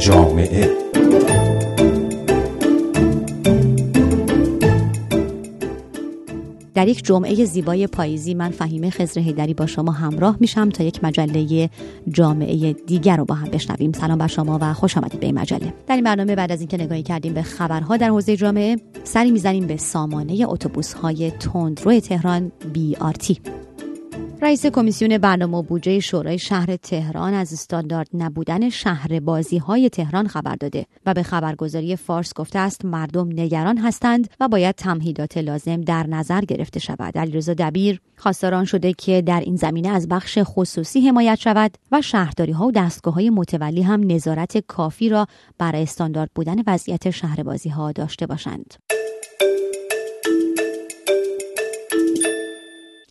جامعه. در یک جمعه زیبای پاییزی من فهیمه خزر هیدری با شما همراه میشم تا یک مجله جامعه دیگر رو با هم بشنویم. سلام بر شما و خوش آمدید به این مجله. در این برنامه بعد از اینکه نگاهی کردیم به خبرها در حوزه جامعه سری می‌زنیم به سامانه اتوبوس های تندرو تهران بی آرتی رئیس کمیسیون برنامه بودجه شورای شهر تهران از استاندارد نبودن شهر بازی های تهران خبر داده و به خبرگزاری فارس گفته است مردم نگران هستند و باید تمهیدات لازم در نظر گرفته شود علیرضا دبیر خواستار شده که در این زمینه از بخش خصوصی حمایت شود و شهرداری ها و دستگاه های متولی هم نظارت کافی را برای استاندارد بودن وضعیت شهر بازی ها داشته باشند.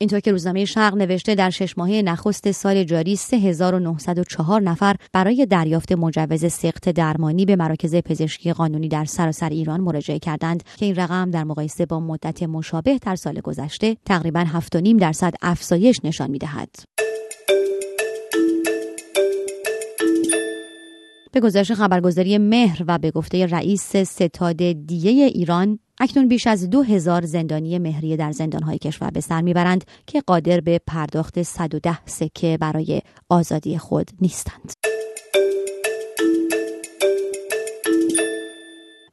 اینطور که روزنامه شرق نوشته در شش ماهه نخست سال جاری 3904 نفر برای دریافت مجوز سخت درمانی به مراکز پزشکی قانونی در سراسر ایران مراجعه کردند که این رقم در مقایسه با مدت مشابه در سال گذشته تقریبا 7.5 درصد افزایش نشان می‌دهد. به گزارش خبرگزاری مهر و به گفته رئیس ستاد دیه ایران اکنون بیش از دو هزار زندانی مهریه در زندانهای کشور به سر می‌برند که قادر به پرداخت 110 سکه برای آزادی خود نیستند.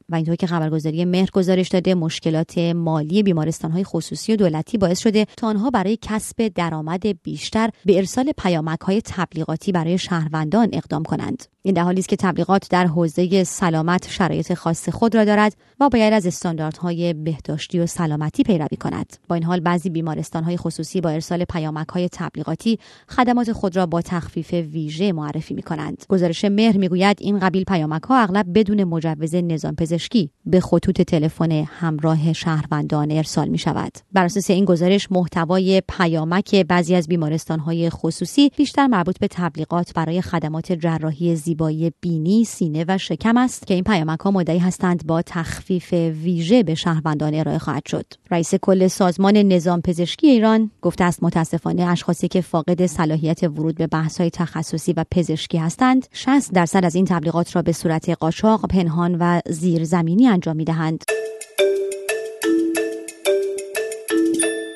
و اینطور که خبرگزاری مهر گزارش داده مشکلات مالی بیمارستان های خصوصی و دولتی باعث شده تا آنها برای کسب درآمد بیشتر به ارسال پیامک های تبلیغاتی برای شهروندان اقدام کنند در حالی است که تبلیغات در حوزه سلامت شرایط خاص خود را دارد و باید از استانداردهای بهداشتی و سلامتی پیروی کند. با این حال بعضی بیمارستان های خصوصی با ارسال پیامک های تبلیغاتی خدمات خود را با تخفیف ویژه معرفی می کنند گزارش مهر می‌گوید این قبیل پیامک ها اغلب بدون مجوز نظام پزشکی به خطوط تلفن همراه شهروندان ارسال می شود بر اساس این گزارش محتوای پیامک بعضی از بیمارستان های خصوصی بیشتر مربوط به تبلیغات برای خدمات جراحی زیبایی بینی، سینه و شکم است که این پیامک ها مدعی هستند با تخفیف ویژه به شهروندان ارائه خواهد شد. رئیس کل سازمان نظام پزشکی ایران گفته است متاسفانه اشخاصی که فاقد صلاحیت ورود به بحث های تخصصی و پزشکی هستند 60 درصد از این تبلیغات را به صورت قاچاق، پنهان و زیرزمینی انجام می دهند.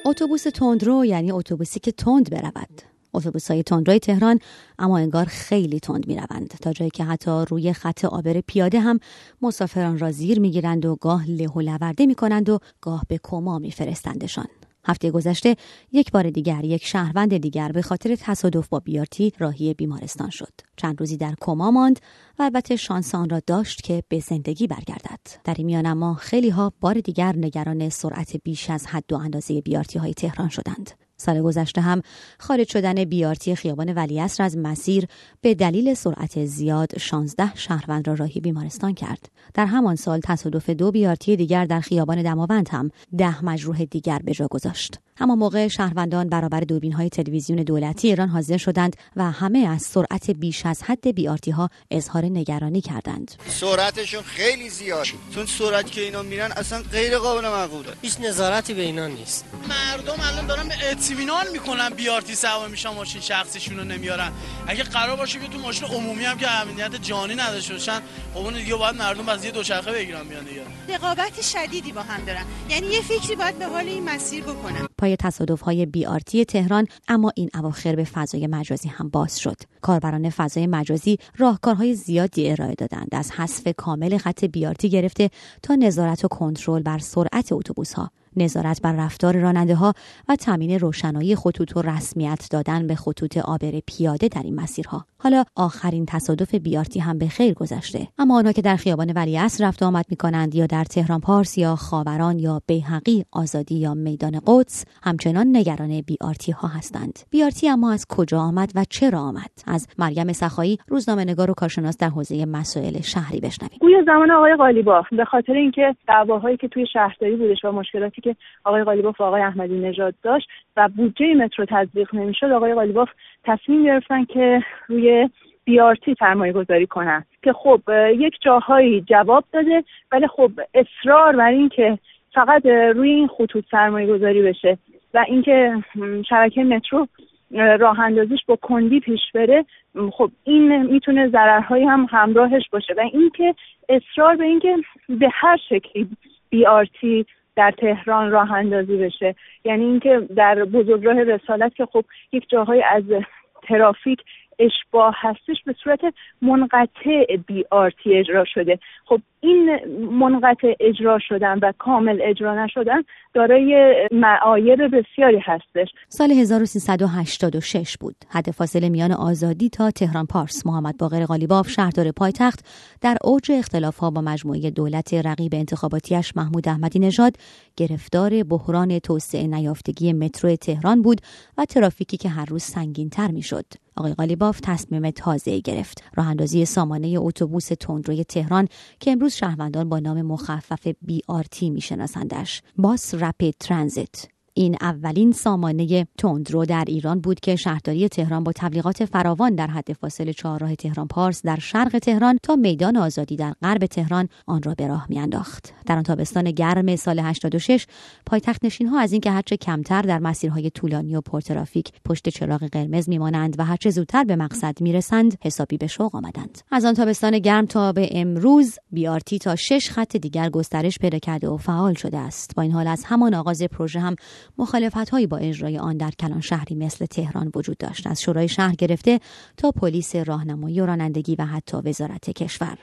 اتوبوس تندرو یعنی اتوبوسی که تند برود اتوبوس های تندروی تهران اما انگار خیلی تند می روند تا جایی که حتی روی خط آبر پیاده هم مسافران را زیر می گیرند و گاه له و لورده می کنند و گاه به کما می فرستندشان. هفته گذشته یک بار دیگر یک شهروند دیگر به خاطر تصادف با بیارتی راهی بیمارستان شد. چند روزی در کما ماند و البته شانس آن را داشت که به زندگی برگردد. در این میان اما خیلی ها بار دیگر نگران سرعت بیش از حد و اندازه بیارتی های تهران شدند. سال گذشته هم خارج شدن بیارتی خیابان ولیعصر از مسیر به دلیل سرعت زیاد 16 شهروند را راهی بیمارستان کرد. در همان سال تصادف دو بیارتی دیگر در خیابان دماوند هم ده مجروح دیگر به جا گذاشت. اما موقع شهروندان برابر دوربین های تلویزیون دولتی ایران حاضر شدند و همه از سرعت بیش از حد بیارتی ها اظهار نگرانی کردند. سرعتشون خیلی زیاد چون سرعت که اینا میرن اصلا غیر قابل معقوله. هیچ نظارتی به اینا نیست. مردم الان دارن به اطمینان می‌کنن بیارتی سوار میشن ماشین شخصیشون رو نمیارن. اگه قرار باشه که تو ماشین عمومی هم که امنیت جانی نداشته باشن خب اون دیگه باید مردم از یه دوچرخه بگیرن بیان دیگه. رقابت شدیدی با هم دارن. یعنی یه فکری باید به حال این مسیر بکنن. تصادف های بی آرتی تهران اما این اواخر به فضای مجازی هم باز شد. کاربران فضای مجازی راهکارهای زیادی ارائه دادند. از حذف کامل خط بیارتی گرفته تا نظارت و کنترل بر سرعت اتوبوس ها نظارت بر رفتار راننده ها و تامین روشنایی خطوط و رسمیت دادن به خطوط آبر پیاده در این مسیرها. حالا آخرین تصادف بیارتی هم به خیر گذشته. اما آنها که در خیابان ولیعصر رفت آمد می کنند یا در تهران پارس یا خاوران یا بیحقی آزادی یا میدان قدس همچنان نگران بیارتی ها هستند. بیارتی اما از کجا آمد و چرا آمد؟ از مریم سخایی روزنامه نگار و کارشناس در حوزه مسائل شهری بشنویم. گویا زمان آقای قالیباف به خاطر اینکه دعواهایی که توی شهرداری بودش و مشکلاتی که آقای قالیباف و آقای احمدی نژاد داشت و بودجه مترو تطبیق نمی‌شد آقای قالیباف تصمیم گرفتن که روی بیارتی سرمایه گذاری کنن که خب یک جاهایی جواب داده ولی خب اصرار بر این که فقط روی این خطوط سرمایه گذاری بشه و اینکه شبکه مترو راه اندازیش با کندی پیش بره خب این می‌تونه ضررهایی هم همراهش باشه. و اینکه اصرار به اینکه به هر شکلی بی آرتی در تهران راه اندازی بشه. یعنی اینکه در بزرگراه رسالت که خب یک جاهای از ترافیک اشباه هستش به صورت منقطع بی آرتی اجرا شده. خب این منقطع اجرا شدن و کامل اجرا نشدن دارای معایب بسیاری هستش. سال 1386 بود. حد فاصله میان آزادی تا تهران پارس. محمد باقر قالیباف شهردار پایتخت در اوج اختلاف ها با مجموعه دولت رقیب انتخاباتیش محمود احمدی نژاد گرفتار بحران توسعه نیافتگی مترو تهران بود و ترافیکی که هر روز سنگین تر می شد. آقای قالیباف تصمیم تازه گرفت. راه اندازی سامانه اتوبوس تندروی تهران که امروز شهروندان با نام مخفف آرتی میشناسندش. باس رپید ترانزیت این اولین سامانه تندرو در ایران بود که شهرداری تهران با تبلیغات فراوان در حد فاصل چهارراه تهران پارس در شرق تهران تا میدان آزادی در غرب تهران آن را به راه میانداخت. در آن تابستان گرم سال 86 پایتخت نشین ها از اینکه هرچه کمتر در مسیرهای طولانی و پرترافیک پشت چراغ قرمز میمانند و هرچه زودتر به مقصد می‌رسند حسابی به شوق آمدند. از آن تابستان گرم تا به امروز بیارتی تا شش خط دیگر گسترش پیدا کرده و فعال شده است. با این حال از همان آغاز پروژه هم مخالفت هایی با اجرای آن در کلان شهری مثل تهران وجود داشت. از شورای شهر گرفته تا پلیس راهنمایی و رانندگی و حتی وزارت کشور.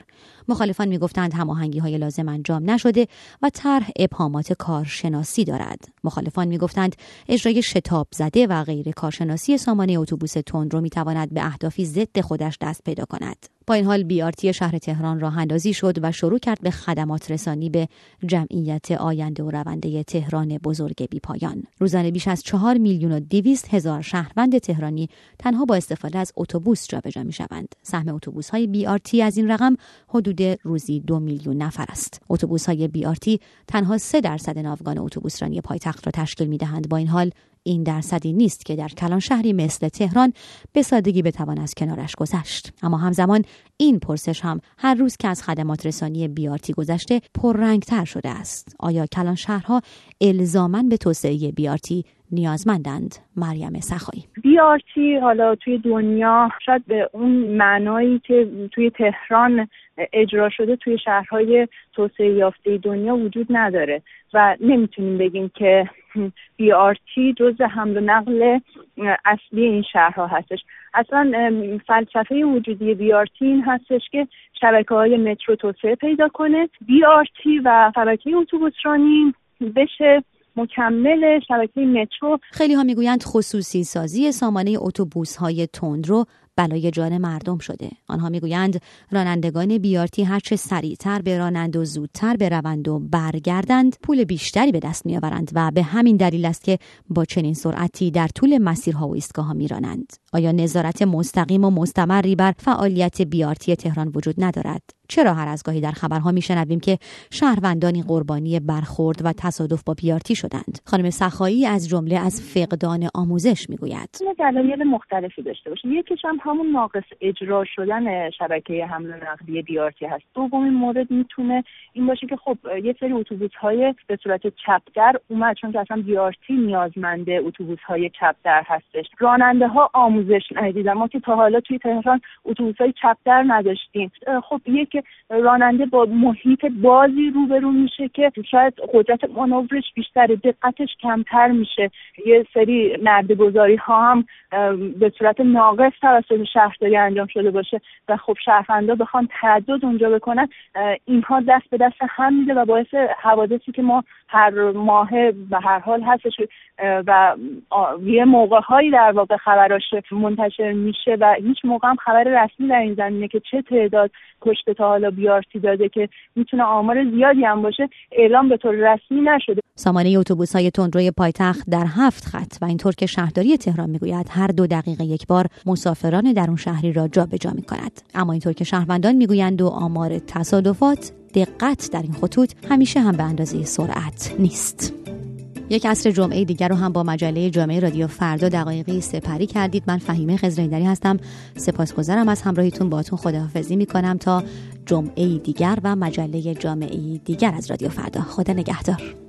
مخالفان می‌گفتند هماهنگی های لازم انجام نشده و طرح ابهامات کارشناسی دارد. مخالفان می‌گفتند اجرای شتاب زده و غیر کارشناسی سامانه اتوبوس تند رو می‌تواند به اهدافی ضد خودش دست پیدا کند. با این حال بیارتی شهر تهران راه اندازی شد و شروع کرد به خدمات رسانی به جمعیت آینده و رونده تهران بزرگ بی پایان. روزانه بیش از چهار میلیون و دویست هزار شهروند تهرانی تنها با استفاده از اتوبوس جابجا می شوند. سهم اتوبوس های بیارتی از این رقم حدود روزی دو میلیون نفر است. اتوبوس های بیارتی تنها سه درصد ناوگان اتوبوسرانی پایتخت را تشکیل می دهند. با این حال این درصدی نیست که در کلان شهری مثل تهران به سادگی بتوان از کنارش گذشت. اما همزمان این پرسش هم هر روز که از خدمات رسانی بیارتی گذشته پررنگتر شده است. آیا کلان شهرها الزامن به توسعه بیارتی نیازمندند؟ مریم سخایی. بیارتی حالا توی دنیا شاید به اون معنایی که توی تهران اجرا شده توی شهرهای توسعه یافته دنیا وجود نداره و نمی‌تونیم بگیم که بیارتی جز حمل و نقل اصلی این شهرها هستش. اصلا فلسفه وجودی بیارتی این هستش که شبکه های مترو توسعه پیدا کنه. بیارتی و شبکه اتوبوسرانی بشه. مکمل شبکه مترو. خیلی ها می‌گویند خصوصی سازی سامانه اتوبوس های تندرو بلای جان مردم شده. آنها می‌گویند رانندگان بیارتی هرچه سریعتر برانند و زودتر بروند و برگردند پول بیشتری به دست میآورند و به همین دلیل است که با چنین سرعتی در طول مسیرها و ایستگاهها میرانند. آیا نظارت مستقیم و مستمری بر فعالیت بیارتی تهران وجود ندارد؟ چرا هر از گاهی در خبرها میشنویم که شهروندانی قربانی برخورد و تصادف با بیارتی شدند. خانم سخایی از جمله از فقدان آموزش می‌گوید. دلایل مختلفی داشته باشه یکیش هم همون ناقص اجرا شدن شبکه حمل نقلیه بیارتی هست. دومین مورد می‌تونه این باشه که خب یه سری اتوبوس های به صورت چپدر اومد چون که اصلا بیارتی نیازمنده اتوبوس های چپدر هستش. راننده ها آموزش ندیدن. ما که تا حالا توی تهران اتوبوس های چپدر نداشتیم. خب یک راننده با محیط بازی روبرو میشه که شاید قدرت مانورش بیشتر دقتش کمتر میشه. یه سری نرده گذاری ها هم به صورت ناقص توسط شهرداری انجام شده باشه و خب شهروندا بخوان تعدد اونجا بکنن اینها دست به دست هم میده و باعث حوادثی که ما هر ماه و هر حال هستش و یه موقع هایی در واقع خبراش منتشر میشه و هیچ موقع هم خبر رسمی در این زمینه که چه تعداد کشته تا حالا بیارتی داده که می‌تونه آمار زیادی هم باشه اعلام به طور رسمی نشده. سامانه اتوبوس های تندروی پایتخت در هفت خط و اینطور که شهرداری تهران می‌گوید هر دو دقیقه یک بار مسافران در اون شهری را جابجا می کند اما اینطور که شهروندان می‌گویند و آمار تصادفات دقت در این خطوط همیشه هم به اندازه سرعت نیست. یک عصر جمعه دیگر رو هم با مجله جامعه رادیو فردا دقایقی سپری کردید. من فهیمه خزرندری هستم. سپاسگزارم از همراهیتون باتون خداحافظی می‌کنم تا جمعه دیگر و مجله جامعه دیگر از رادیو فردا. خدا نگهدار.